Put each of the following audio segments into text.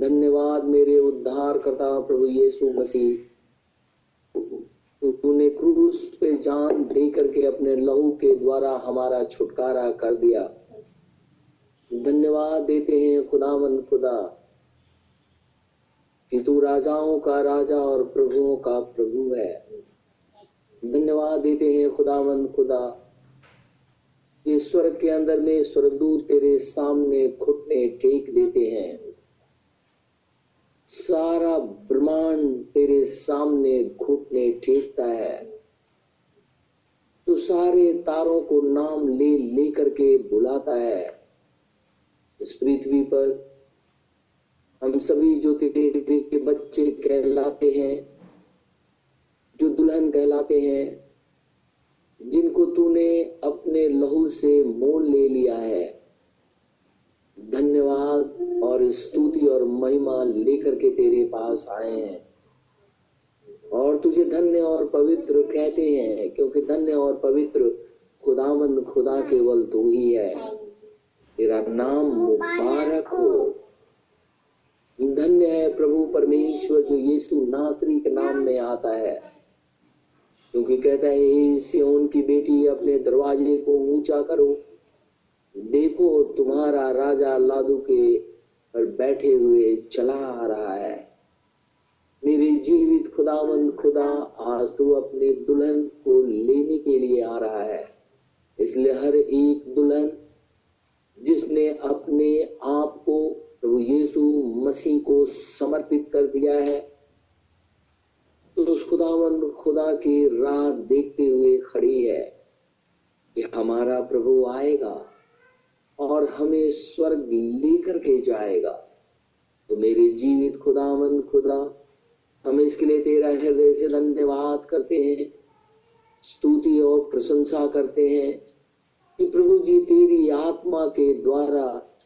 धन्यवाद मेरे उद्धार करता प्रभु यीशु मसीह। तूने क्रूस पे जान दे करके अपने लहू के द्वारा हमारा छुटकारा कर दिया। धन्यवाद देते हैं खुदावन खुदा कि तू राजाओं का राजा और प्रभुओं का प्रभु है। धन्यवाद देते हैं खुदावन खुदा कि स्वर्ग के अंदर में स्वर्गदूत तेरे सामने घुटने टेक देते हैं। सारा ब्रह्मांड तेरे सामने घुटने टेकता है। तो सारे तारों को नाम ले ले करके बुलाता है। इस पृथ्वी पर हम सभी जो तेरे के बच्चे कहलाते हैं, जो दुल्हन कहलाते हैं, जिनको तूने अपने लहू से मोल ले लिया है धन्यवाद और स्तुति और महिमा लेकर के तेरे पास आए हैं। और तुझे धन्य और पवित्र कहते हैं, क्योंकि धन्य और पवित्र खुदावंद खुदा केवल तू ही है। तेरा नाम मुबारक हो। धन्य है प्रभु परमेश्वर, जो यीशु नासरी के नाम में आता है। क्योंकि कहता है सियोन की बेटी, अपने दरवाजे को ऊँचा करो। देखो, तुम्हारा राजा लादू के पर बैठे हुए चला आ रहा है। मेरे जीवित खुदावंद खुदा, आज तू अपने दुल्हन को लेने के लिए आ रहा है। इसलिए हर एक दुल्हन जिसने अपने आप को प्रभु यीशु मसीह को समर्पित कर दिया है तो उस खुदावंद खुदा की राह देखते हुए खड़ी है कि हमारा प्रभु आएगा। और हमें स्वर्ग लेकर के जाएगा। तो मेरे जीवित खुदा मन खुदा, हम इसके लिए तेरा हृदय से धन्यवाद करते हैं, स्तुति और प्रशंसा करते हैं कि प्रभु जी तेरी आत्मा के द्वारा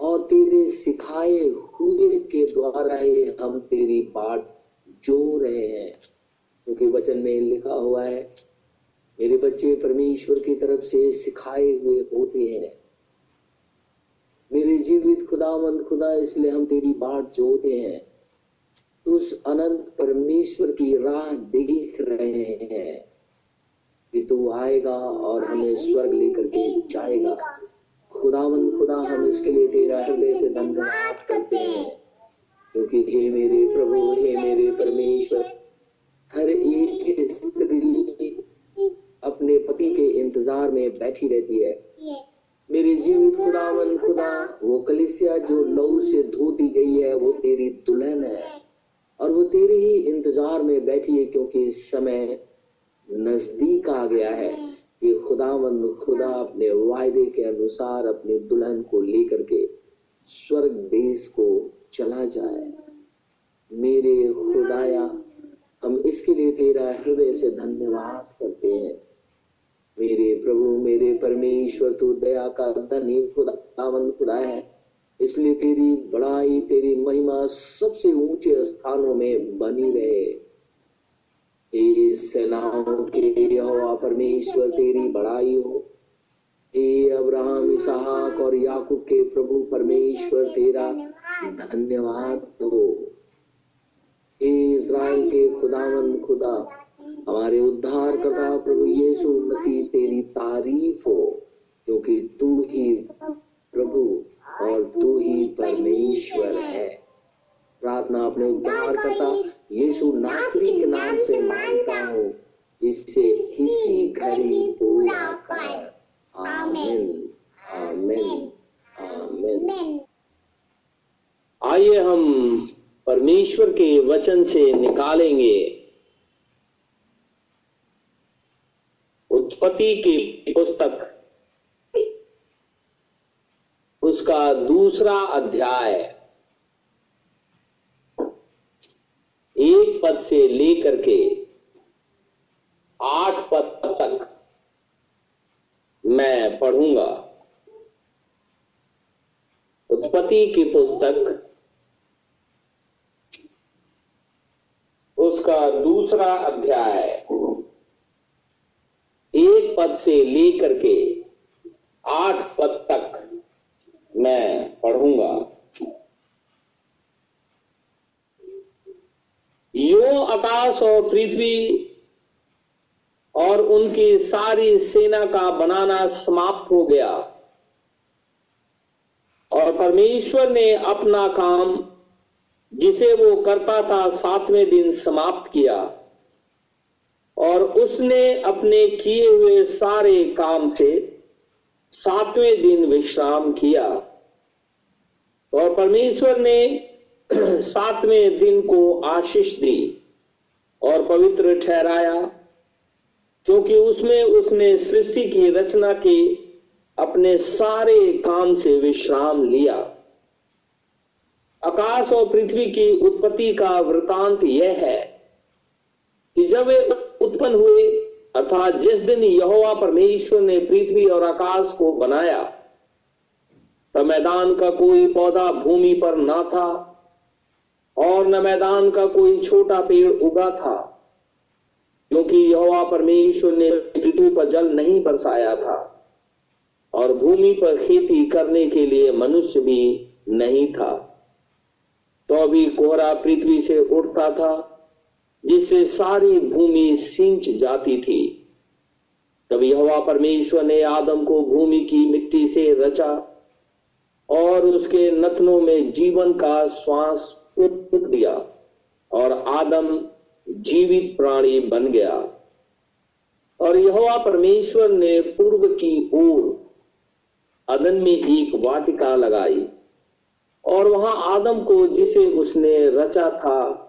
और तेरे सिखाए हुए के द्वारा ही हम तेरी बाट जो रहे हैं। क्योंकि तो वचन में लिखा हुआ है, मेरे बच्चे परमेश्वर की तरफ़ से सिखाए हुए होते हैं। मेरे जीवित खुदावंद खुदा, इसलिए हम तेरी बाट जोते हैं। उस अनंत परमेश्वर की राह देख रहे हैं कि तू आएगा और हमें स्वर्ग लेकर के जाएगा। खुदावंद खुदा, हम इसके लिए तेरा हृदय से धन्यवाद करते हैं। क्योंकि हे मेरे प्रभु, हे मेरे परमेश्वर, हर एक स्त्री अपने पति के इंतज़ार में बैठी रहती है। मेरे जीवित खुदावन खुदा, वो कलिसिया जो लहू से धो दी गई है, वो तेरी दुल्हन है। और वो तेरे ही इंतज़ार में बैठी है क्योंकि समय नज़दीक आ गया है कि खुदावंद खुदा अपने वायदे के अनुसार अपने दुल्हन को लेकर के स्वर्ग देश को चला जाए। मेरे खुदाया, हम इसके लिए तेरा हृदय से धन्यवाद करते हैं। मेरे प्रभु, मेरे परमेश्वर, तू दया का धनी खुदावंद खुदा है। इसलिए तेरी बड़ाई, तेरी महिमा सबसे ऊँचे स्थानों में बनी रहे। सेनाओं के यहोवा, परमेश्वर, तेरी बड़ाई हो। हे अब्राहम, इसहाक और याकूब के प्रभु, परमेश्वर, तेरा धन्यवाद हो। इज़राइल के खुदावंद खुदा हमारे उद्धार करता प्रभु यीशु मसीह, तेरी तारीफ़ हो, क्योंकि तू ही प्रभु और तू ही परमेश्वर है। प्रार्थना अपने उद्धार करता, यीशु नासरी के नाम से माँगता हूँ इससे इसी घड़ी पूरा कर। आमीन आमीन आमीन। आइए हम परमेश्वर के वचन से निकालेंगे। उत्पत्ति की पुस्तक। उसका दूसरा अध्याय। एक पद से लेकर के आठ पद तक मैं पढ़ूँगा। उत्पत्ति की पुस्तक, उसका दूसरा अध्याय। पद से लेकर के आठ पद तक मैं पढ़ूँगा। यो आकाश और पृथ्वी और उनकी सारी सेना का बनाना समाप्त हो गया और परमेश्वर ने अपना काम, जिसे वो करता था सातवें दिन समाप्त किया। और उसने अपने किए हुए सारे काम से सातवें दिन विश्राम किया। और परमेश्वर ने सातवें दिन को आशीष दी और पवित्र ठहराया, क्योंकि उसमें उसने सृष्टि की रचना के अपने सारे काम से विश्राम लिया। आकाश और पृथ्वी की उत्पत्ति का वृतांत यह है कि जब वे उत्पन्न हुए, अर्थात जिस दिन यहोवा परमेश्वर ने पृथ्वी और आकाश को बनाया, तब मैदान का कोई पौधा भूमि पर ना था, और न मैदान का कोई छोटा पेड़ उगा था, क्योंकि यहोवा परमेश्वर ने पृथ्वी पर जल नहीं बरसाया था, और भूमि पर खेती करने के लिए मनुष्य भी नहीं था। तो अभी कोहरा पृथ्वी से उठता था जिससे सारी भूमि सिंच जाती थी। तब यहोवा परमेश्वर ने आदम को भूमि की मिट्टी से रचा और उसके नथनों में जीवन का श्वास फूक दिया और आदम जीवित प्राणी बन गया। और यहोवा परमेश्वर ने पूर्व की ओर अदन में एक वाटिका लगाई और वहाँ आदम को जिसे उसने रचा था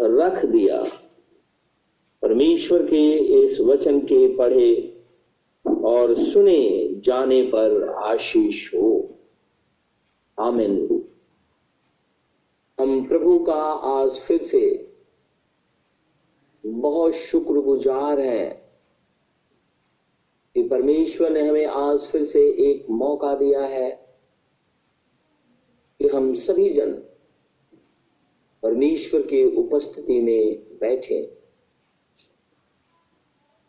रख दिया। परमेश्वर के इस वचन के पढ़े और सुने जाने पर आशीष हो। आमिन। हम प्रभु का आज फिर से बहुत शुक्रगुजार हैं कि परमेश्वर ने हमें आज फिर से एक मौका दिया है कि हम सभी जन परमेश्वर के उपस्थिति में बैठे।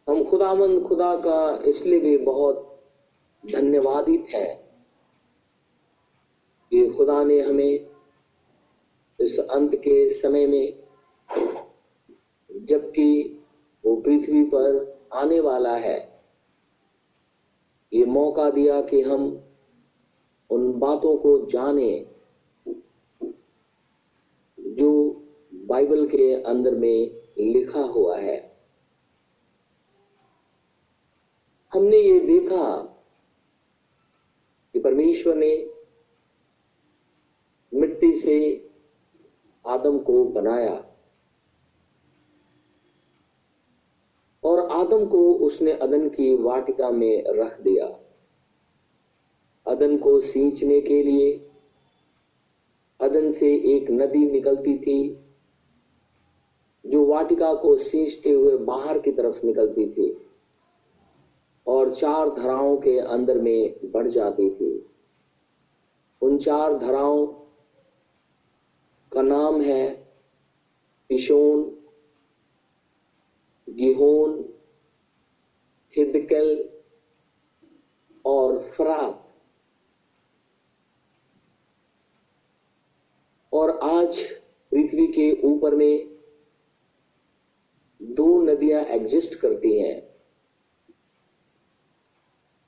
हम खुदामंद खुदा का इसलिए भी बहुत धन्यवादित है। कि खुदा ने हमें इस अंत के समय में, जबकि वो पृथ्वी पर आने वाला है, ये मौका दिया कि हम उन बातों को जाने। जो बाइबल के अंदर में लिखा हुआ है। हमने ये देखा कि परमेश्वर ने मिट्टी से आदम को बनाया और आदम को उसने अदन की वाटिका में रख दिया। अदन को सींचने के लिए अदन से एक नदी निकलती थी, जो वाटिका को सींचते हुए बाहर की तरफ़ निकलती थी और चार धराओं के अंदर में बढ़ जाती थी। उन चार धराओं का नाम है पिशोन, गिहोन हिदकल और फरात। और आज पृथ्वी के ऊपर में दो नदियाँ एग्जिस्ट करती हैं,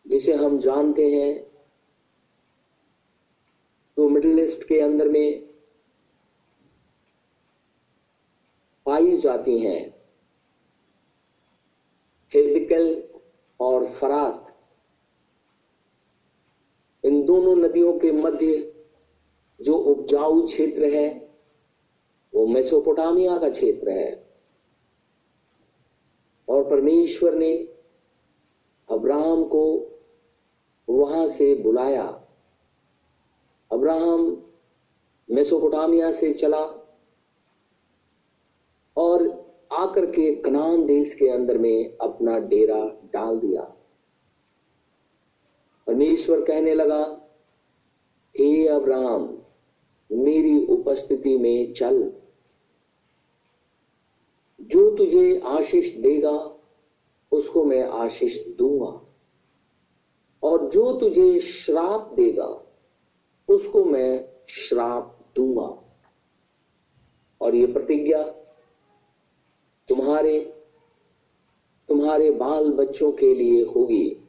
जिसे हम जानते हैं। तो मिडिल ईस्ट के अंदर में पाई जाती हैं हिरदिकल और फरात इन दोनों नदियों के मध्य जो उपजाऊ क्षेत्र है, वो मेसोपोटामिया का क्षेत्र है। और परमेश्वर ने अब्राहम को वहाँ से बुलाया। अब्राहम मेसोपोटामिया से चला और आकर के कनान देश के अंदर में अपना डेरा डाल दिया। परमेश्वर कहने लगा, हे अब्राहम मेरी उपस्थिति में चल। जो तुझे आशीष देगा, उसको मैं आशीष दूँगा। और जो तुझे श्राप देगा, उसको मैं श्राप दूँगा। और ये प्रतिज्ञा तुम्हारे तुम्हारे बाल बच्चों के लिए होगी।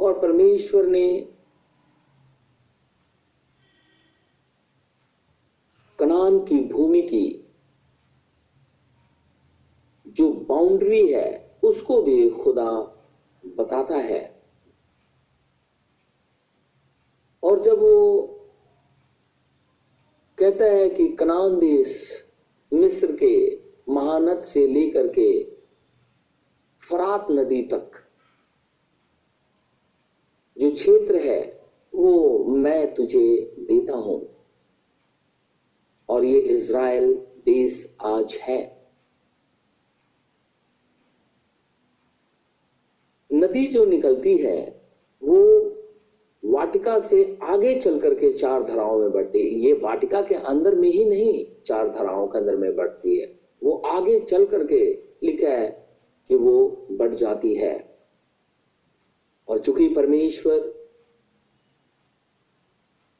और परमेश्वर ने कनान की भूमि की जो बाउंड्री है, उसको भी खुदा बताता है। और जब वो कहता है कि कनान देश मिस्र के महानद से लेकर के फरात नदी तक जो क्षेत्र है, वो मैं तुझे देता हूँ। और ये इज़राइल देश आज है। नदी जो निकलती है, वो वाटिका से आगे चल करके चार धराओं में बढ़ती है। ये वाटिका के अंदर में ही नहीं, चार धराओं के अंदर में बढ़ती है। वो आगे चल करके लिखा है कि वो बढ़ जाती है। और चूँकि परमेश्वर,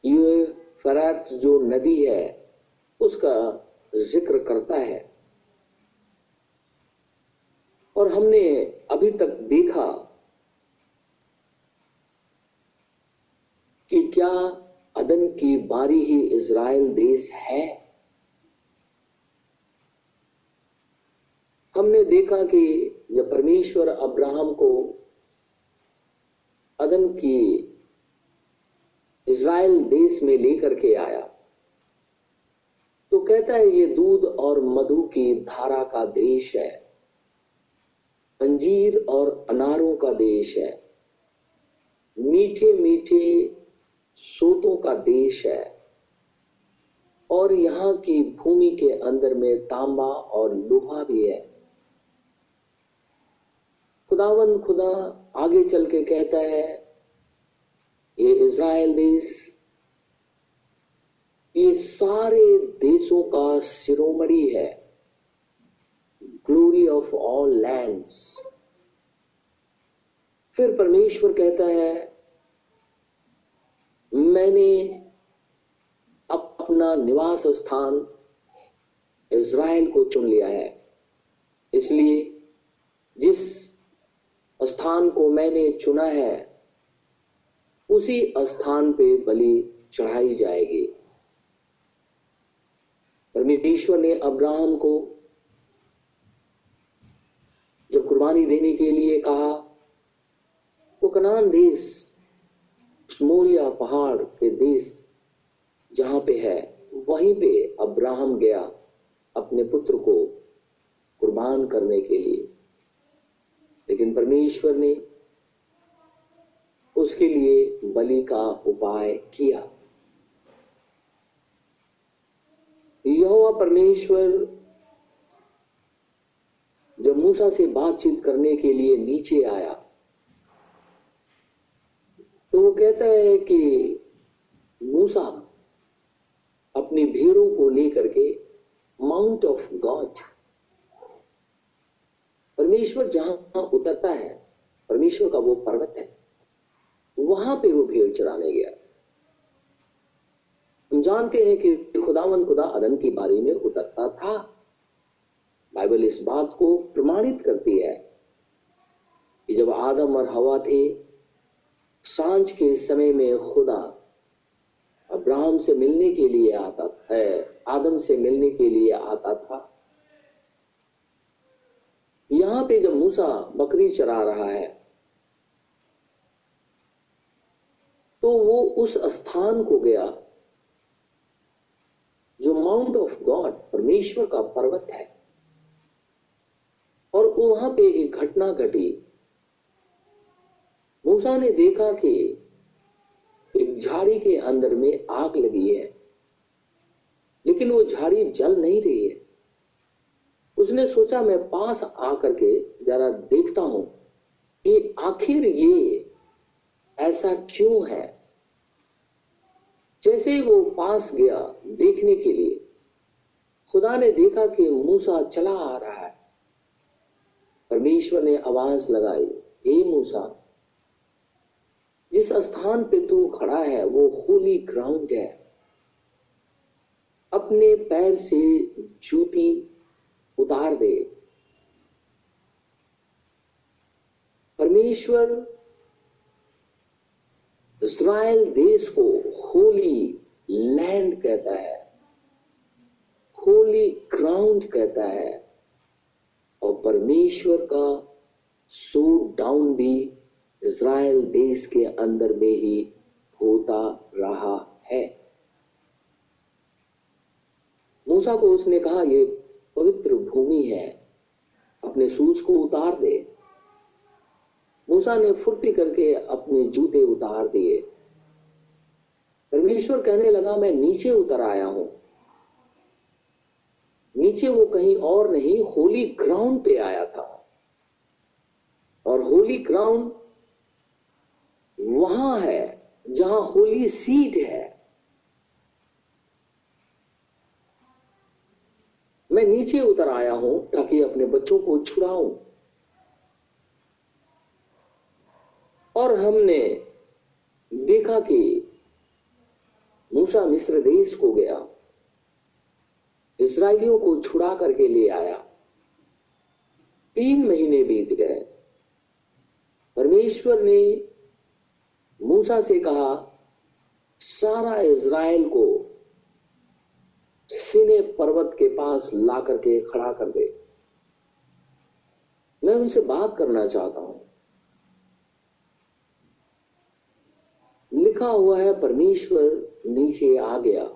ये फरार्थ जो नदी है उसका ज़िक्र करता है। और हमने अभी तक देखा कि क्या अदन की बारी ही इज़राइल देश है? हमने देखा कि जब परमेश्वर अब्राहम को अदन की इज़राइल देश में लेकर के आया तो कहता है, ये दूध और मधु की धारा का देश है। अंजीर और अनारों का देश है। मीठे मीठे सोतों का देश है। और यहाँ की भूमि के अंदर में तांबा और लोहा भी है। खुदावन खुदा आगे चल के कहता है, ये इज़राइल देश ये सारे देशों का शिरोमणि है। ग्लोरी ऑफ़ ऑल लैंड्स फिर परमेश्वर कहता है, मैंने अपना निवास स्थान इज़राइल को चुन लिया है। इसलिए जिस स्थान को मैंने चुना है, उसी स्थान पे बलि चढ़ाई जाएगी। परमेश्वर ने अब्राहम को जब कुर्बानी देने के लिए कहा, वो कनान देश, मोरिया पहाड़ के देश जहाँ पे है, वहीं पे अब्राहम गया अपने पुत्र को कुर्बान करने के लिए। लेकिन परमेश्वर ने उसके लिए बलि का उपाय किया। यहोवा परमेश्वर, जब मूसा से बातचीत करने के लिए नीचे आया तो वो कहता है कि मूसा, अपनी भेड़ों को लेकर के माउंट ऑफ़ गॉड परमेश्वर जहाँ उतरता है, परमेश्वर का वो पर्वत है, वहाँ पे वो भेड़ चराने गया। हम जानते हैं कि खुदावन खुदा अदन की बारी में उतरता था। बाइबल इस बात को प्रमाणित करती है कि जब आदम और हवा थे, साँझ के समय में खुदा अब्राहम से मिलने के लिए आता है, आदम से मिलने के लिए आता था। यहाँ पे जब मूसा बकरी चरा रहा है तो वो उस स्थान को गया जो माउंट ऑफ़ गॉड परमेश्वर का पर्वत है। और वहाँ पे एक घटना घटी। मूसा ने देखा कि एक झाड़ी के अंदर में आग लगी है, लेकिन वो झाड़ी जल नहीं रही है। उसने सोचा, मैं पास आकर के जरा देखता हूँ कि आखिर ये ऐसा क्यों है? जैसे ही वो पास गया देखने के लिए, खुदा ने देखा कि मूसा चला आ रहा है। परमेश्वर ने आवाज़ लगाई, हे मूसा, जिस स्थान पे तू खड़ा है, वो होली ग्राउंड है। अपने पैर से जूती उतार दे। परमेश्वर इज़राइल देश को होली लैंड कहता है, होली ग्राउंड कहता है, और परमेश्वर का सो डाउन भी इज़राइल देश के अंदर में ही होता रहा है। मूसा को उसने कहा यह पवित्र भूमि है, अपने सूज को उतार दे मूसा ने फुर्ती करके अपने जूते उतार दिए। परमेश्वर कहने लगा, मैं नीचे उतर आया हूँ। नीचे वो कहीं और नहीं, होली ग्राउंड पे आया था। और होली ग्राउंड वहाँ है, जहाँ होली सीट है। मैं नीचे उतर आया हूँ ताकि अपने बच्चों को छुड़ाऊं। और हमने देखा कि मूसा मिस्र देश को गया, इसराइलियों को छुड़ा करके ले आया। तीन महीने बीत गए। परमेश्वर ने मूसा से कहा, सारा इज़राइल को सीने पर्वत के पास ला करके खड़ा कर दे। मैं उनसे बात करना चाहता हूँ। लिखा हुआ है, परमेश्वर नीचे आ गया।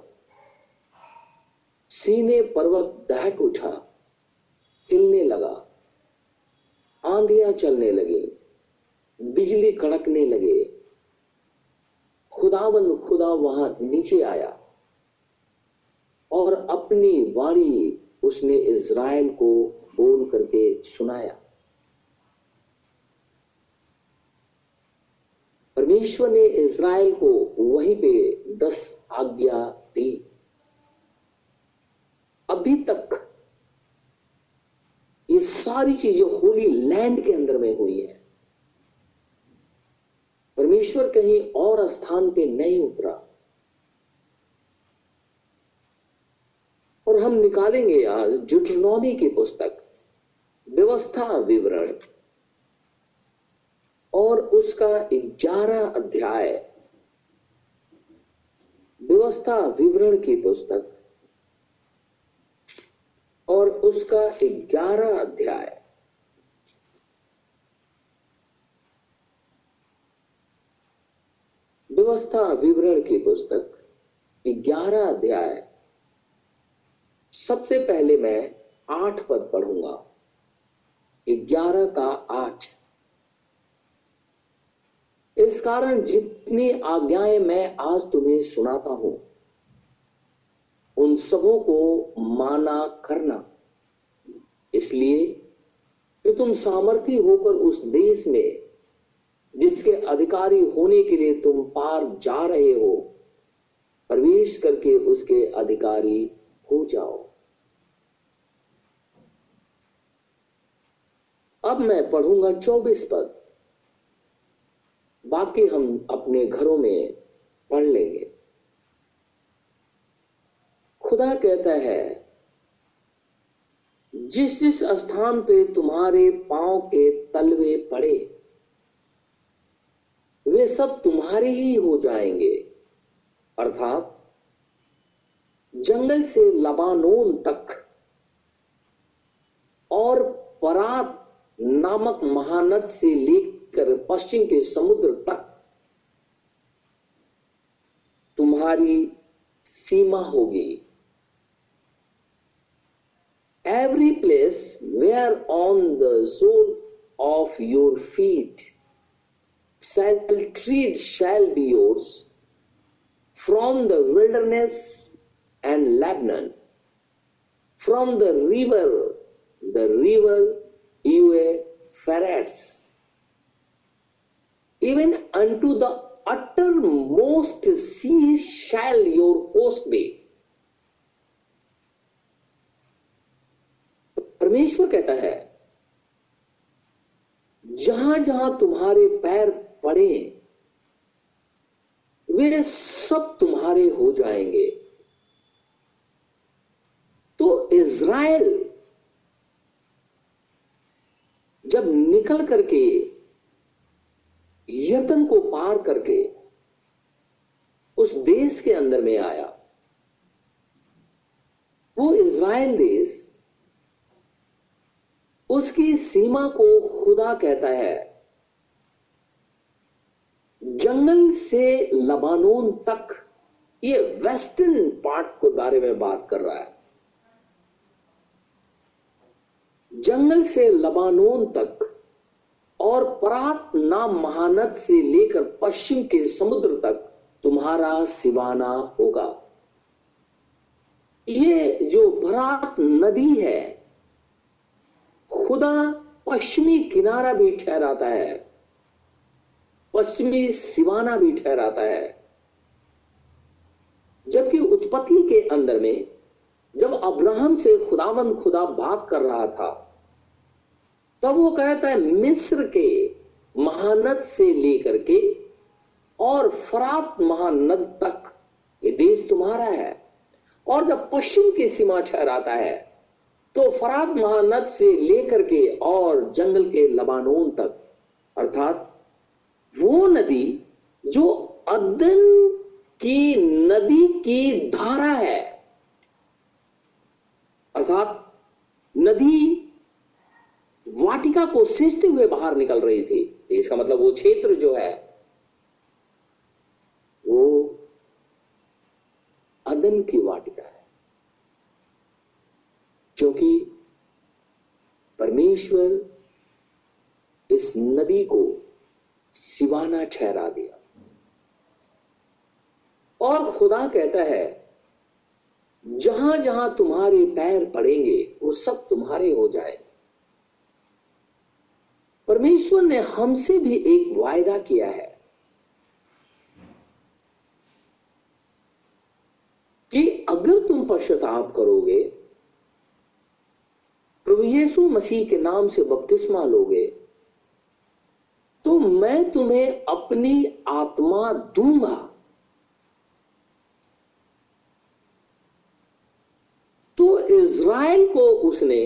सीने पर्वत दहक उठा, हिलने लगा। आंधियाँ चलने लगी, बिजली कड़कने लगे। खुदाबंद खुदा वहाँ नीचे आया और अपनी वाणी उसने इज़राइल को बोल करके सुनाया। परमेश्वर ने इज़राइल को वहीं पे दस आज्ञा दी। अभी तक ये सारी चीज़ें होली लैंड के अंदर में हुई है। परमेश्वर कहीं और स्थान पे नहीं उतरा। और हम निकालेंगे आज जुटनौमी की पुस्तक, व्यवस्था विवरण। और उसका ग्यारह अध्याय। व्यवस्था विवरण की पुस्तक। और उसका ग्यारह अध्याय। व्यवस्था विवरण की पुस्तक, ग्यारह अध्याय। सबसे पहले मैं आठ पद पढ़ूँगा। ग्यारह का आठ। इस कारण जितनी आज्ञाएँ मैं आज तुम्हें सुनाता हूँ, उन सबों को माना करना। इसलिए कि तुम सामर्थी होकर उस देश में, जिसके अधिकारी होने के लिए तुम पार जा रहे हो, प्रवेश करके उसके अधिकारी हो जाओ। अब मैं पढ़ूँगा चौबीस पद। बाकी हम अपने घरों में पढ़ लेंगे। खुदा कहता है, जिस जिस स्थान पे तुम्हारे पाँव के तलवे पड़े, वे सब तुम्हारे ही हो जाएँगे। अर्थात, जंगल से लबानोन तक और परात नामक महानद से लेकर लेकर पश्चिम के समुद्र तक तुम्हारी सीमा होगी। Every place whereon the sole of your feet shall tread shall be your from the wilderness and Lebanon from the river the river Euphrates even unto the uttermost sea shall your coast be. परमेश्वर कहता है, जहाँ जहाँ तुम्हारे पैर पड़े, वे सब तुम्हारे हो जाएँगे। तो इज़राइल जब निकल करके यर्दन को पार करके उस देश के अंदर में आया। वो इज़राइल देश उसकी सीमा को खुदा कहता है। जंगल से लबानोन तक ये वेस्टर्न पार्ट के बारे में बात कर रहा है। जंगल से लबानोन तक और परात नाम महानद से लेकर पश्चिम के समुद्र तक तुम्हारा सिवाना होगा। ये जो भरात नदी है, खुदा पश्चिमी किनारा भी ठहराता है, पश्चिमी सिवाना भी ठहराता है। जबकि उत्पत्ति के अंदर में, जब अब्राहम से खुदावन खुदा बात कर रहा था तब वो कहता है, मिस्र के महानद से लेकर के और फरात महानद तक, ये देश तुम्हारा है। और जब पश्चिम की सीमा ठहराता है तो फरात महानद से लेकर के और जंगल के लबानोन तक, अर्थात वो नदी जो अदन की नदी की धारा है, अर्थात नदी वाटिका को सींचते हुए बाहर निकल रही थी। इसका मतलब वो क्षेत्र जो है, वो अदन की वाटिका है। क्योंकि परमेश्वर इस नदी को सिवाना ठहरा दिया। और खुदा कहता है जहाँ जहाँ तुम्हारे पैर पड़ेंगे, वो सब तुम्हारे हो जाए परमेश्वर ने हमसे भी एक वायदा किया है कि अगर तुम पश्चाताप करोगे, प्रभु यीशु मसीह के नाम से बपतिस्मा लोगे तो मैं तुम्हें अपनी आत्मा दूँगा। तो इज़राइल को उसने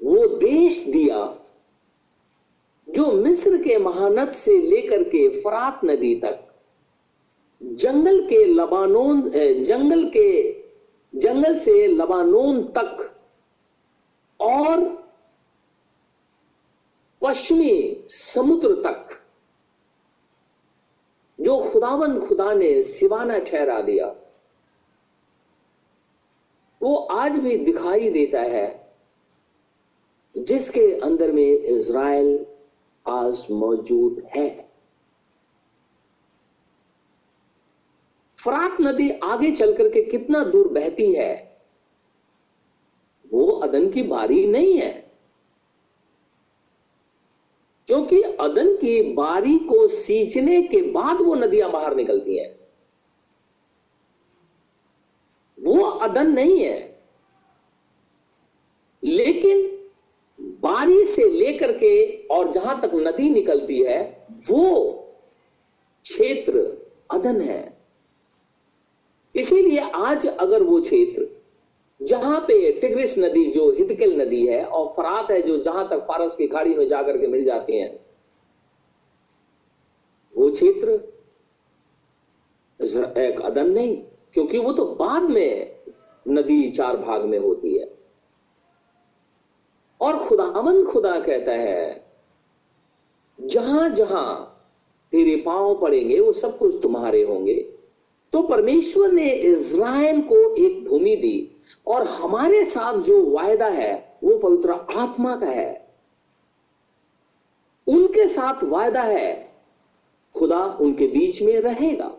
वो देश दिया जो मिस्र के महानद से लेकर के फरात नदी तक, जंगल के लबानोन जंगल के, जंगल से लबानोन तक और पश्चिमी समुद्र तक, जो खुदावंद खुदा ने सिवाना ठहरा दिया, वो आज भी दिखाई देता है, जिसके अंदर में इज़राइल आज मौजूद है। फरात नदी आगे चल करके कितना दूर बहती है, वो अदन की बारी नहीं है। क्योंकि अदन की बारी को सींचने के बाद वो नदियाँ बाहर निकलती हैं। वो अदन नहीं है। लेकिन बारी से लेकर के और जहाँ तक नदी निकलती है, वो क्षेत्र अदन है। इसीलिए आज अगर वो क्षेत्र, जहाँ पे टिग्रिस नदी जो हिदकिल नदी है और फरात है जो जहाँ तक फारस की खाड़ी में जाकर के मिल जाती हैं, वो क्षेत्र एक अदन नहीं, क्योंकि वो तो बाद में नदी चार भाग में होती है। और खुदावंद खुदा कहता है, जहाँ जहाँ तेरे पाँव पड़ेंगे, वो सब कुछ तुम्हारे होंगे। तो परमेश्वर ने इज़राइल को एक भूमि दी, और हमारे साथ जो वायदा है, वो पवित्र आत्मा का है। उनके साथ वायदा है, खुदा उनके बीच में रहेगा।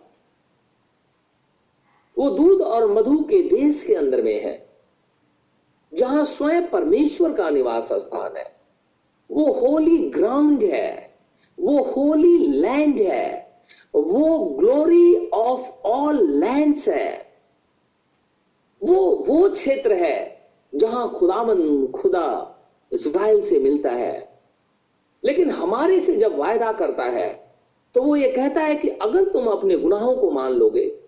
वो दूध और मधु के देश के अंदर में है। जहाँ स्वयं परमेश्वर का निवास स्थान है। वो होली ग्राउंड है, वो होली लैंड है, वो ग्लोरी ऑफ़ ऑल लैंड्स है। वो वो क्षेत्र है जहाँ खुदावन खुदा इज़राइल से मिलता है। लेकिन हमारे से जब वायदा करता है तो वो ये कहता है कि अगर तुम अपने गुनाहों को मान लोगे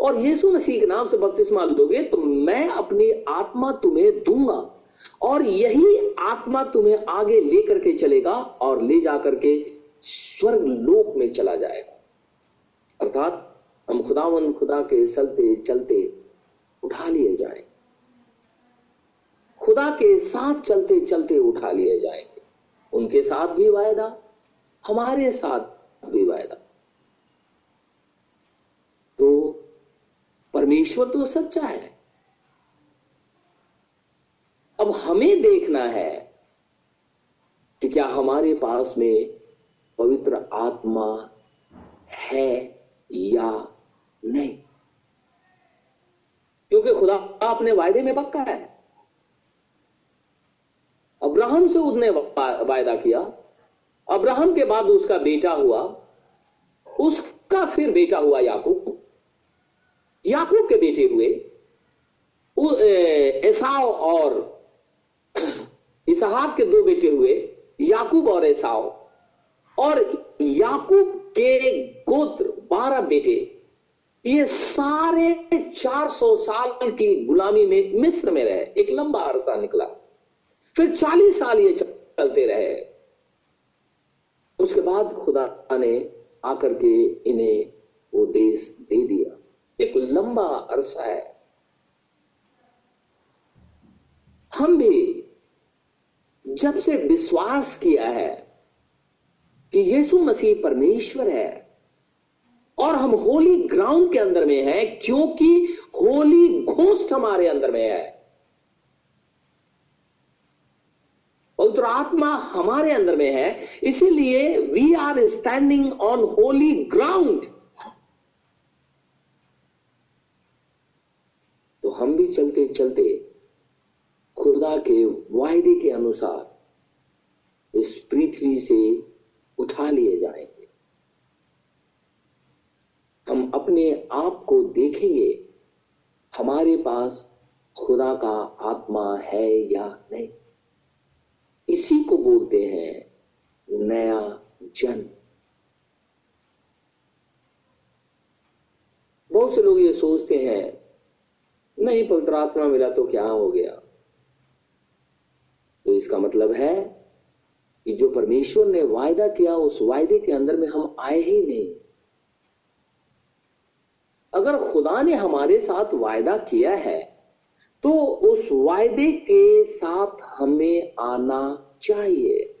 और यीशु मसीह के नाम से बपतिस्मा लोगे तो मैं अपनी आत्मा तुम्हें दूँगा और यही आत्मा तुम्हें आगे लेकर के चलेगा और ले जाकर के स्वर्ग लोक में चला जाएगा। अर्थात हम खुदावन खुदा के चलते चलते उठा लिए जाए खुदा के साथ चलते चलते उठा लिए जाएँगे। उनके साथ भी वायदा, हमारे साथ भी वायदा तो परमेश्वर तो सच्चा है। अब हमें देखना है कि क्या हमारे पास में पवित्र आत्मा है या नहीं। क्योंकि खुदा अपने वायदे में पक्का है। अब्राहम से उसने वायदा किया। अब्राहम के बाद उसका बेटा हुआ। उसका फिर बेटा हुआ याकूब। याकूब के बेटे हुए। एसाव और इसहाक के दो बेटे हुए, याकूब और एसाव। और याकूब के गोत्र बारह बेटे। ये सारे 400 साल की गुलामी में मिस्र में रहे। एक लंबा अरसा निकला। फिर 40 साल ये चलते रहे। उसके बाद खुदा ने आकर के इन्हें वो देश दे दिया। एक लंबा अरसा है। हम भी जब से विश्वास किया है कि यीशु मसीह परमेश्वर है और हम होली ग्राउंड के अंदर में है, क्योंकि होली घोष्ट हमारे अंदर में है। पवित्र आत्मा हमारे अंदर में है, इसीलिए we are standing on holy ground हम भी चलते चलते खुदा के वायदे के अनुसार इस पृथ्वी से उठा लिए जाएँगे। हम अपने आप को देखेंगे, हमारे पास खुदा का आत्मा है या नहीं। इसी को बोलते हैं नया जन्म बहुत से लोग ये सोचते हैं नहीं, पवित्र आत्मा मिला तो क्या हो गया? तो इसका मतलब है कि जो परमेश्वर ने वायदा किया, उस वायदे के अंदर में हम आए ही नहीं। अगर खुदा ने हमारे साथ वायदा किया है तो उस वायदे के साथ हमें आना चाहिए।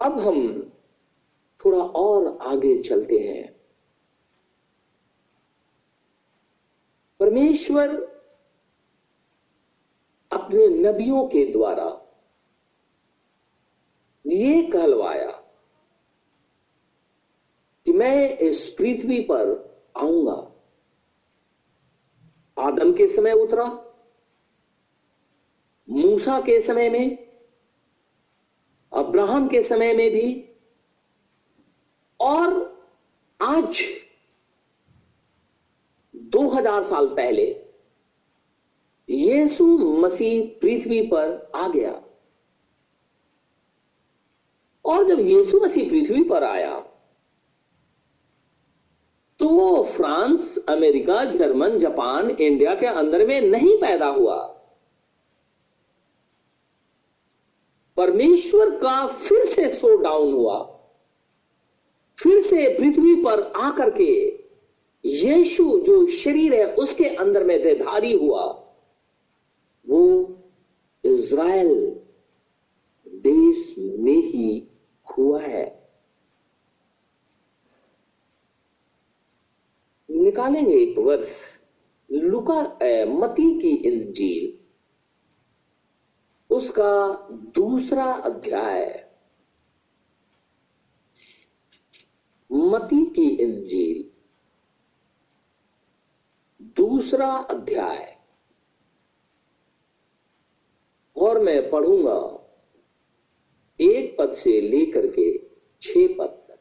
अब हम थोड़ा और आगे चलते हैं। परमेश्वर अपने नबियों के द्वारा ये कहलवाया कि मैं इस पृथ्वी पर आऊँगा। आदम के समय उतरा, मूसा के समय में, अब्राहम के समय में भी, और आज 2000 साल पहले यीशु मसीह पृथ्वी पर आ गया। और जब यीशु मसीह पृथ्वी पर आया तो वो France, America, German, Japan, India के अंदर में नहीं पैदा हुआ। परमेश्वर का फिर से सो डाउन हुआ। फिर से पृथ्वी पर आकर के यीशु जो शरीर है, उसके अंदर में देधारी हुआ, वो इज़राइल देश में ही हुआ है। निकालेंगे एक वर्ष, लुका, ए मती की इंजील। उसका दूसरा अध्याय। मती की इंजील। दूसरा अध्याय। और मैं पढ़ूँगा एक पद से लेकर के छह पद तक।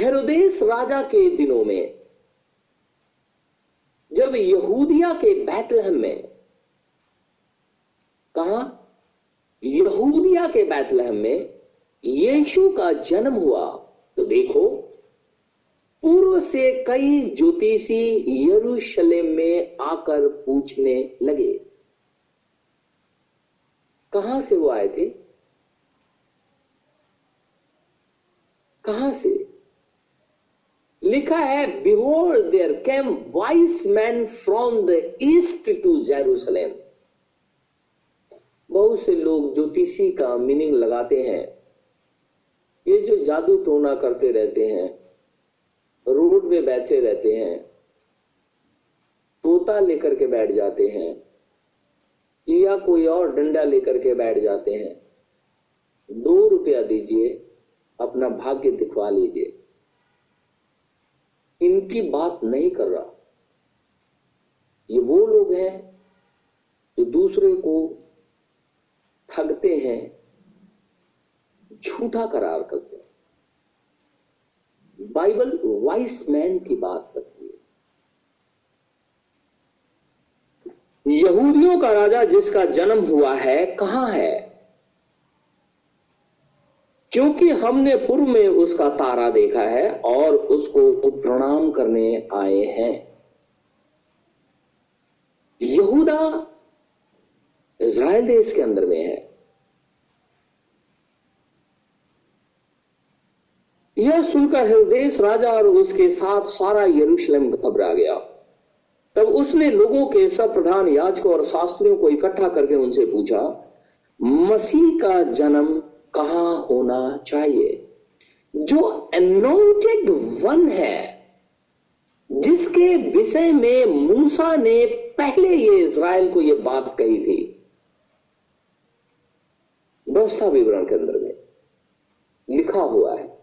हेरोदेस राजा के दिनों में, जब यहूदिया के बैतलहम में, कहा, यहूदिया के बैतलहम में यीशु का जन्म हुआ तो देखो पूर्व से कई ज्योतिषी यरूशलेम में आकर पूछने लगे। कहाँ से वो आए थे? कहाँ से? लिखा है behold there came wise man from the east to Jerusalem बहुत से लोग ज्योतिषी का मीनिंग लगाते हैं। ये जो जादू टोना करते रहते हैं रोड में बैठे रहते हैं, तोता लेकर के बैठ जाते हैं, या कोई और डंडा लेकर के बैठ जाते हैं, दो रुपया दीजिए, अपना भाग्य दिखवा लीजिए। इनकी बात नहीं कर रहा। ये वो लोग हैं जो दूसरे को ठगते हैं, झूठा करार करते बाइबल वाइस मैन की बात करती है। यहूदियों का राजा जिसका जन्म हुआ है, कहाँ है? क्योंकि हमने पूर्व में उसका तारा देखा है और उसको प्रणाम करने आए हैं। यहूदा इज़राइल देश के अंदर में है। यह सुनकर हृदय राजा और उसके साथ सारा यरूशलेम घबरा गया। तब उसने लोगों के सब प्रधान याचकों और शास्त्रियों को इकट्ठा करके उनसे पूछा, मसीह का जन्म कहाँ होना चाहिए? जो अनोटेड वन है, जिसके विषय में मूसा ने पहले ये इज़राइल को यह बात कही थी। व्यवस्था विवरण के अंदर में लिखा हुआ है।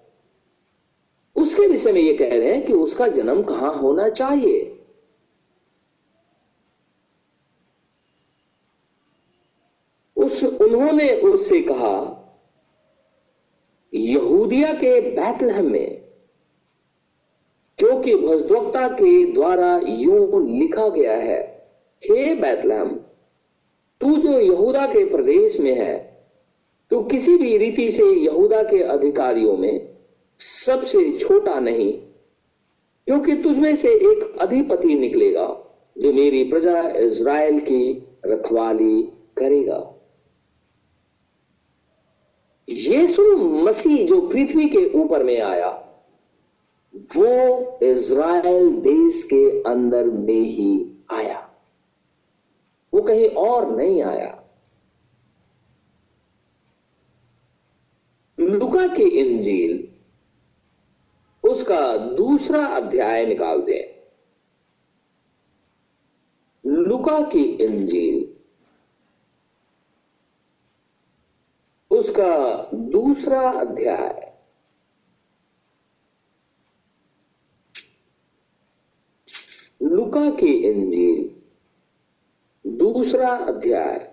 उसके विषय में ये कह रहे हैं कि उसका जन्म कहाँ होना चाहिए। उस, उन्होंने उससे कहा, यहूदिया के बैतलहम में, क्योंकि भजद्वक्ता के द्वारा यूँ लिखा गया है, हे बैतलहम, तू जो यहूदा के प्रदेश में है, तू किसी भी रीति से यहूदा के अधिकारियों में सबसे छोटा नहीं, क्योंकि तुझमें से एक अधिपति निकलेगा, जो मेरी प्रजा इज़राइल की रखवाली करेगा। यीशु मसीह जो पृथ्वी के ऊपर में आया, वो इज़राइल देश के अंदर में ही आया। वो कहीं और नहीं आया। लुका की इंजील उसका दूसरा अध्याय निकाल दें। लुका की इंजील। उसका दूसरा अध्याय। लुका की इंजील, दूसरा अध्याय।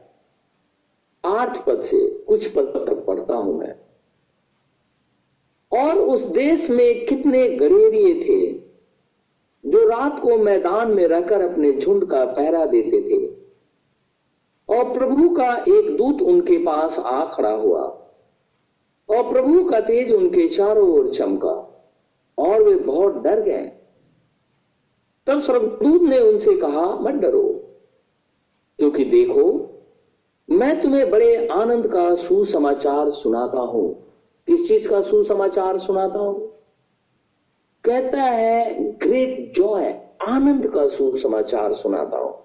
आठ पद से कुछ पद तक पढ़ता हूँ मैं। और उस देश में कितने गडेरिए थे जो रात को मैदान में रहकर अपने झुंड का पहरा देते थे। और प्रभु का एक दूत उनके पास आ खड़ा हुआ। और प्रभु का तेज उनके चारों ओर चमका, और वे बहुत डर गए। तब स्वर्गदूत ने उनसे कहा, मत डरो, क्योंकि देखो, मैं तुम्हें बड़े आनंद का सुसमाचार सुनाता हूँ। किस चीज़ का सुसमाचार सुनाता हूँ। कहता है, ग्रेट जॉय, आनंद का सुसमाचार सुनाता हूँ।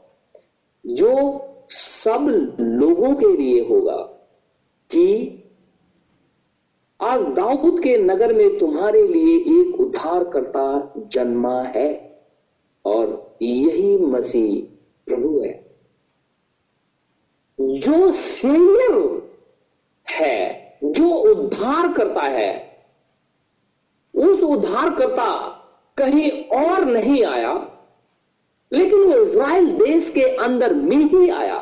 जो सब लोगों के लिए होगा कि आज दाऊद के नगर में तुम्हारे लिए एक उद्धारकर्ता जन्मा है और यही मसीह प्रभु है। जो सेवियर है जो उद्धार करता है, उस उद्धारकर्ता कहीं और नहीं आया, लेकिन वो इज़राइल देश के अंदर में ही आया,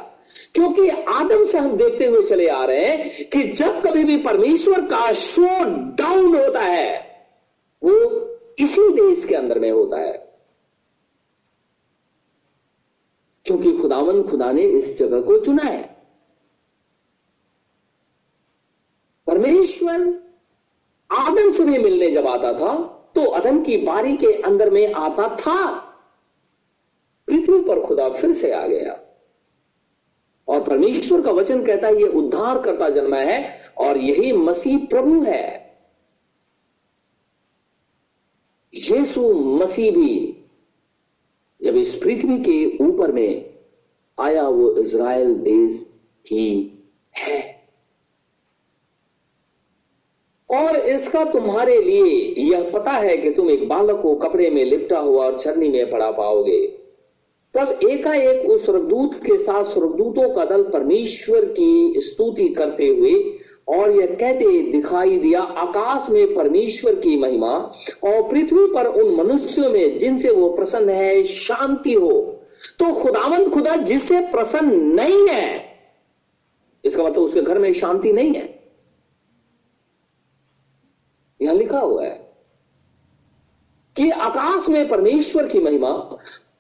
क्योंकि आदम से हम देखते हुए चले आ रहे हैं कि जब कभी भी परमेश्वर का शो डाउन होता है, वो इसी देश के अंदर में होता है। क्योंकि खुदावन खुदा ने इस जगह को चुना है। परमेश्वर आदम से भी मिलने जब आता था तो अदन की बारी के अंदर में आता था। पृथ्वी पर खुदा फिर से आ गया। और परमेश्वर का वचन कहता है, ये उद्धार करता जन्मा है और यही मसीह प्रभु है। यीशु मसीह भी जब इस पृथ्वी के ऊपर में आया, वो इज़राइल देश ही है। और इसका तुम्हारे लिए यह पता है कि तुम एक बालक को कपड़े में लिपटा हुआ और चरनी में पड़ा पाओगे। तब एकाएक उस स्वर्गदूत के साथ स्वर्गदूतों का दल परमेश्वर की स्तुति करते हुए और यह कहते दिखाई दिया, आकाश में परमेश्वर की महिमा और पृथ्वी पर उन मनुष्यों में जिनसे वो प्रसन्न है, शांति हो। तो खुदावंत खुदा, जिससे प्रसन्न नहीं है, इसका मतलब उसके घर में शांति नहीं है। यहाँ लिखा हुआ है कि आकाश में परमेश्वर की महिमा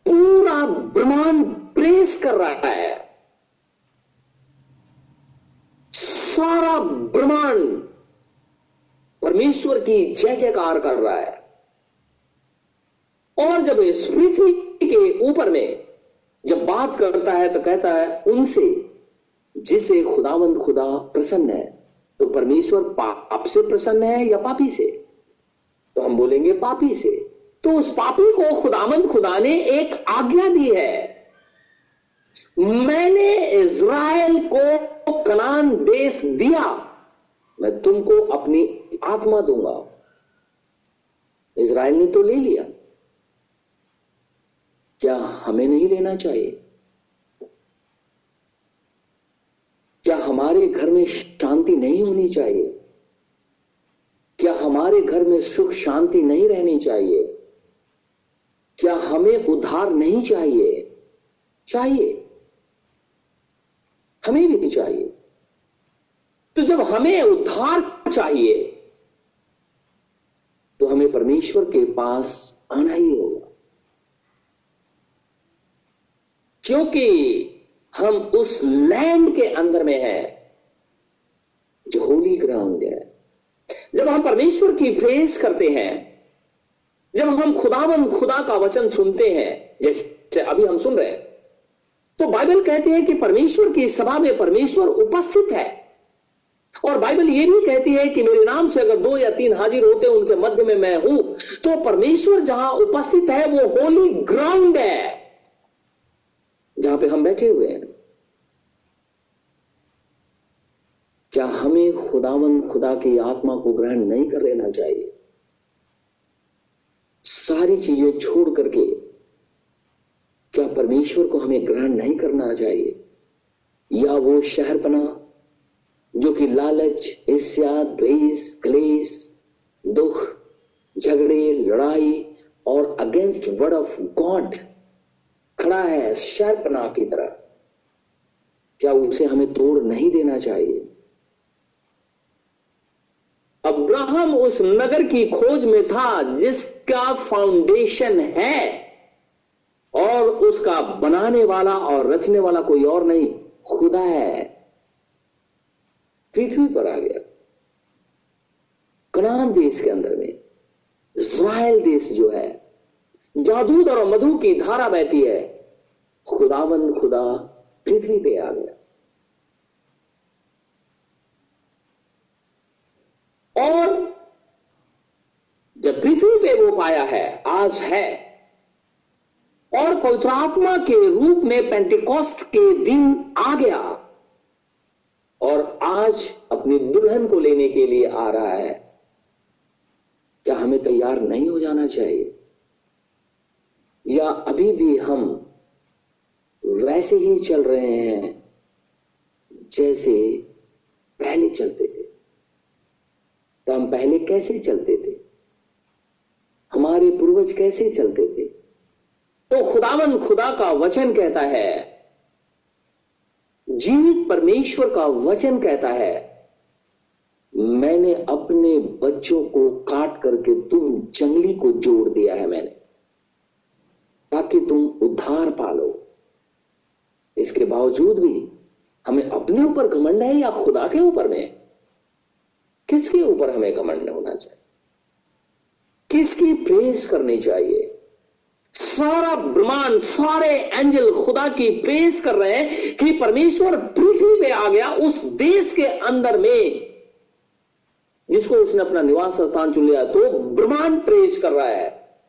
पूरा ब्रह्मांड प्रेस कर रहा है। सारा ब्रह्मांड परमेश्वर की जय जयकार कर रहा है। और जब इस पृथ्वी के ऊपर में जब बात करता है तो कहता है, उनसे, जिसे खुदावंद खुदा प्रसन्न है तो परमेश्वर पाप से प्रसन्न है या पापी से? तो हम बोलेंगे पापी से। तो उस पापी को खुदामंद खुदा ने एक आज्ञा दी है। मैंने इज़राइल को कनान देश दिया। मैं तुमको अपनी आत्मा दूँगा। इज़राइल ने तो ले लिया। क्या हमें नहीं लेना चाहिए? क्या हमारे घर में शांति नहीं होनी चाहिए? क्या हमारे घर में सुख शांति नहीं रहनी चाहिए? क्या हमें उधार नहीं चाहिए? चाहिए। हमें भी चाहिए। तो जब हमें उद्धार चाहिए तो हमें परमेश्वर के पास आना ही होगा। क्योंकि हम उस लैंड के अंदर में हैं, जो होली ग्राउंड है। जब हम परमेश्वर की प्रेस करते हैं, जब हम खुदावन खुदा का वचन सुनते हैं, जैसे अभी हम सुन रहे हैं तो बाइबल कहते हैं कि परमेश्वर की सभा में परमेश्वर उपस्थित है। और बाइबल यह भी कहती है कि मेरे नाम से अगर दो या तीन हाजिर होते उनके मध्य में मैं हूँ तो परमेश्वर जहाँ उपस्थित है, वो होली ग्राउंड है। जहाँ पे हम बैठे हुए हैं। क्या हमें खुदावन खुदा की आत्मा को ग्रहण नहीं कर लेना चाहिए? सारी चीज़ें छोड़ करके क्या परमेश्वर को हमें ग्रहण नहीं करना चाहिए? या वो शहरपना जो कि लालच ईर्ष्या द्वेष, क्लेश, दुख, झगड़े, लड़ाई और अगेंस्ट वर्ड ऑफ़ गॉड खड़ा है शहरपना की तरह। क्या उसे हमें तोड़ नहीं देना चाहिए? अब्राहम उस नगर की खोज में था जिसका फाउंडेशन है और उसका बनाने वाला और रचने वाला कोई और नहीं, खुदा है। पृथ्वी पर आ गया। कनान देश के अंदर में इसराइल देश जो है जादूद और मधु की धारा बहती है। खुदाबंद खुदा पृथ्वी पे आ गया। और जब पृथ्वी पे वो पाया है, आज है, और पवित्र आत्मा के रूप में पेंटिकॉस्ट के दिन आ गया, और आज अपनी दुल्हन को लेने के लिए आ रहा है, क्या हमें तैयार नहीं हो जाना चाहिए? या अभी भी हम वैसे ही चल रहे हैं, जैसे पहले चलते थे। तो हम पहले कैसे चलते थे? हमारे पूर्वज कैसे चलते थे? तो खुदावन खुदा का वचन कहता है, जीवित परमेश्वर का वचन कहता है, मैंने अपने बच्चों को काट करके तुम जंगली को जोड़ दिया है मैंने, ताकि तुम उद्धार पालो। इसके बावजूद भी हमें अपने ऊपर घमंड है या खुदा के ऊपर में? किसके ऊपर हमें घमंड होना चाहिए? किसकी प्रेस करनी चाहिए? सारा ब्रह्मांड, सारे एंजल खुदा की प्रेस कर रहे हैं कि परमेश्वर पृथ्वी पे आ गया, उस देश के अंदर में, जिसको उसने अपना निवास स्थान चुन लिया तो ब्रह्मांड प्रेस कर रहा है।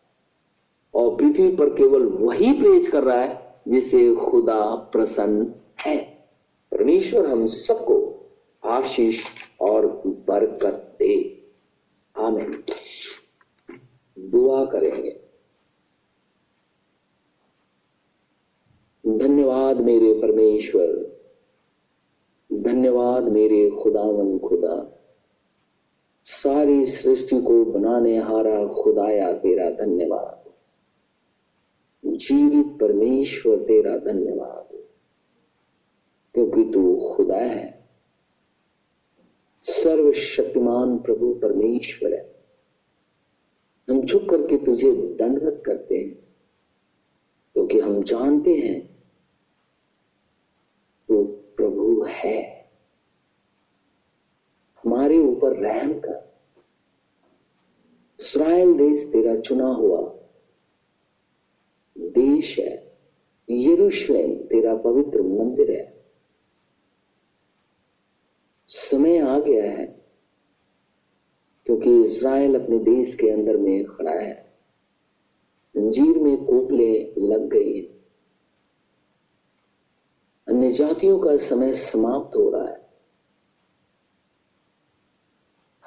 और पृथ्वी पर केवल वही प्रेस कर रहा है जिसे खुदा प्रसन्न है। परमेश्वर हम सबको आशीष और बरकत दे। आमीन। दुआ करेंगे। धन्यवाद मेरे परमेश्वर। धन्यवाद मेरे खुदावन खुदा। सारी सृष्टि को बनाने हारा खुदाया तेरा धन्यवाद। जीवित परमेश्वर, तेरा धन्यवाद। क्योंकि तू खुदा है। सर्वशक्तिमान प्रभु परमेश्वर है। हम झुक करके तुझे दंडवत करते हैं, क्योंकि हम जानते हैं तो प्रभु है। हमारे ऊपर रहम कर। इसराइल देश तेरा चुना हुआ देश है, यरूशलेम तेरा पवित्र मंदिर है। समय आ गया है, क्योंकि इसराइल अपने देश के अंदर में खड़ा है। अंजीर में कोपले लग गई है। अन्य जातियों का समय समाप्त हो रहा है।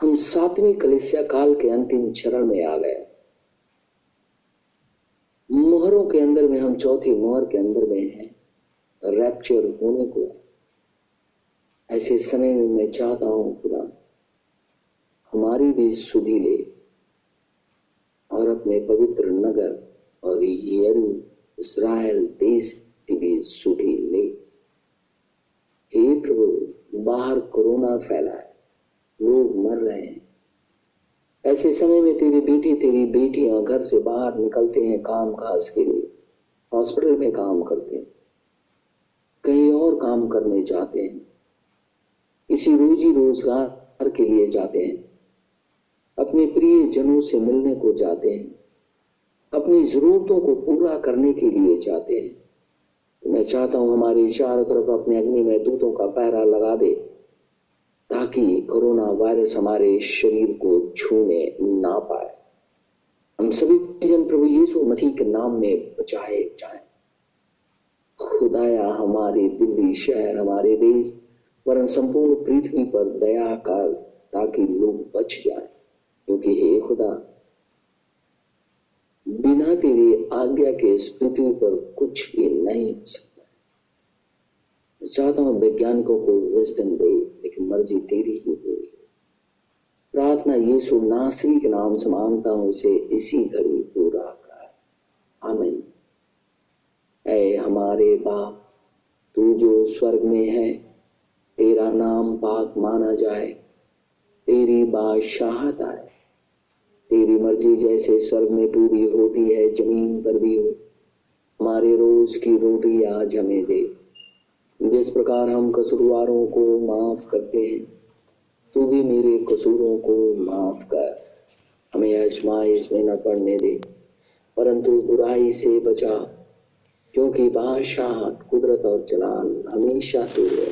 हम सातवीं कलिसिया काल के अंतिम चरण में आ गए मोहरों के अंदर में हम चौथी मोहर के अंदर में हैं रैप्चर होने को ऐसे समय में मैं चाहता हूँ खुदा हमारी भी सुधी ले और अपने पवित्र नगर और यरू इसराइल देश की भी सुधी ले। प्रभु, बाहर कोरोना फैला है, लोग मर रहे हैं। ऐसे समय में तेरी बेटी, तेरी बेटियाँ घर से बाहर निकलते हैं काम काज के लिए। हॉस्पिटल में काम करते हैं। कहीं और काम करने जाते हैं। किसी रोजी रोज़गार के लिए जाते हैं। अपने प्रिय जनों से मिलने को जाते हैं। अपनी जरूरतों को पूरा करने के लिए जाते हैं। मैं चाहता हूँ हमारे चारों तरफ़ अपने अग्नि में दूतों का पहरा लगा दे। ताकि कोरोना वायरस हमारे शरीर को छूने ना पाए। हम सभी जन प्रभु यीशु मसीह के नाम में बचाए जाए। खुदाया हमारे दिल्ली शहर, हमारे देश, वरन संपूर्ण पृथ्वी पर दया कर ताकि लोग बच जाए। क्योंकि हे खुदा, बिना तेरी आज्ञा के इस पृथ्वी पर कुछ भी नहीं हो सकता। चाहता हूँ वैज्ञानिकों को विजडम दे। मर्ज़ी तेरी ही हुई प्रार्थना यीशु नासरी के नाम से माँगता हूँ, इसे इसी घड़ी पूरा कर। आमीन। ऐ हमारे बाप, तू जो स्वर्ग में है, तेरा नाम पाक माना जाए, तेरी बादशाहत आए। तेरी मर्ज़ी जैसे स्वर्ग में पूरी होती है, ज़मीन पर भी हो। हमारे रोज की रोटी आज हमें दे। जिस प्रकार हम कसूरवारों को माफ़ करते हैं, तू भी मेरे कसूरों को माफ़ कर। हमें आजमाइश में न पढ़ने दे, परंतु बुराई से बचा, क्योंकि बादशाह कुदरत और जलाल हमेशा तेरे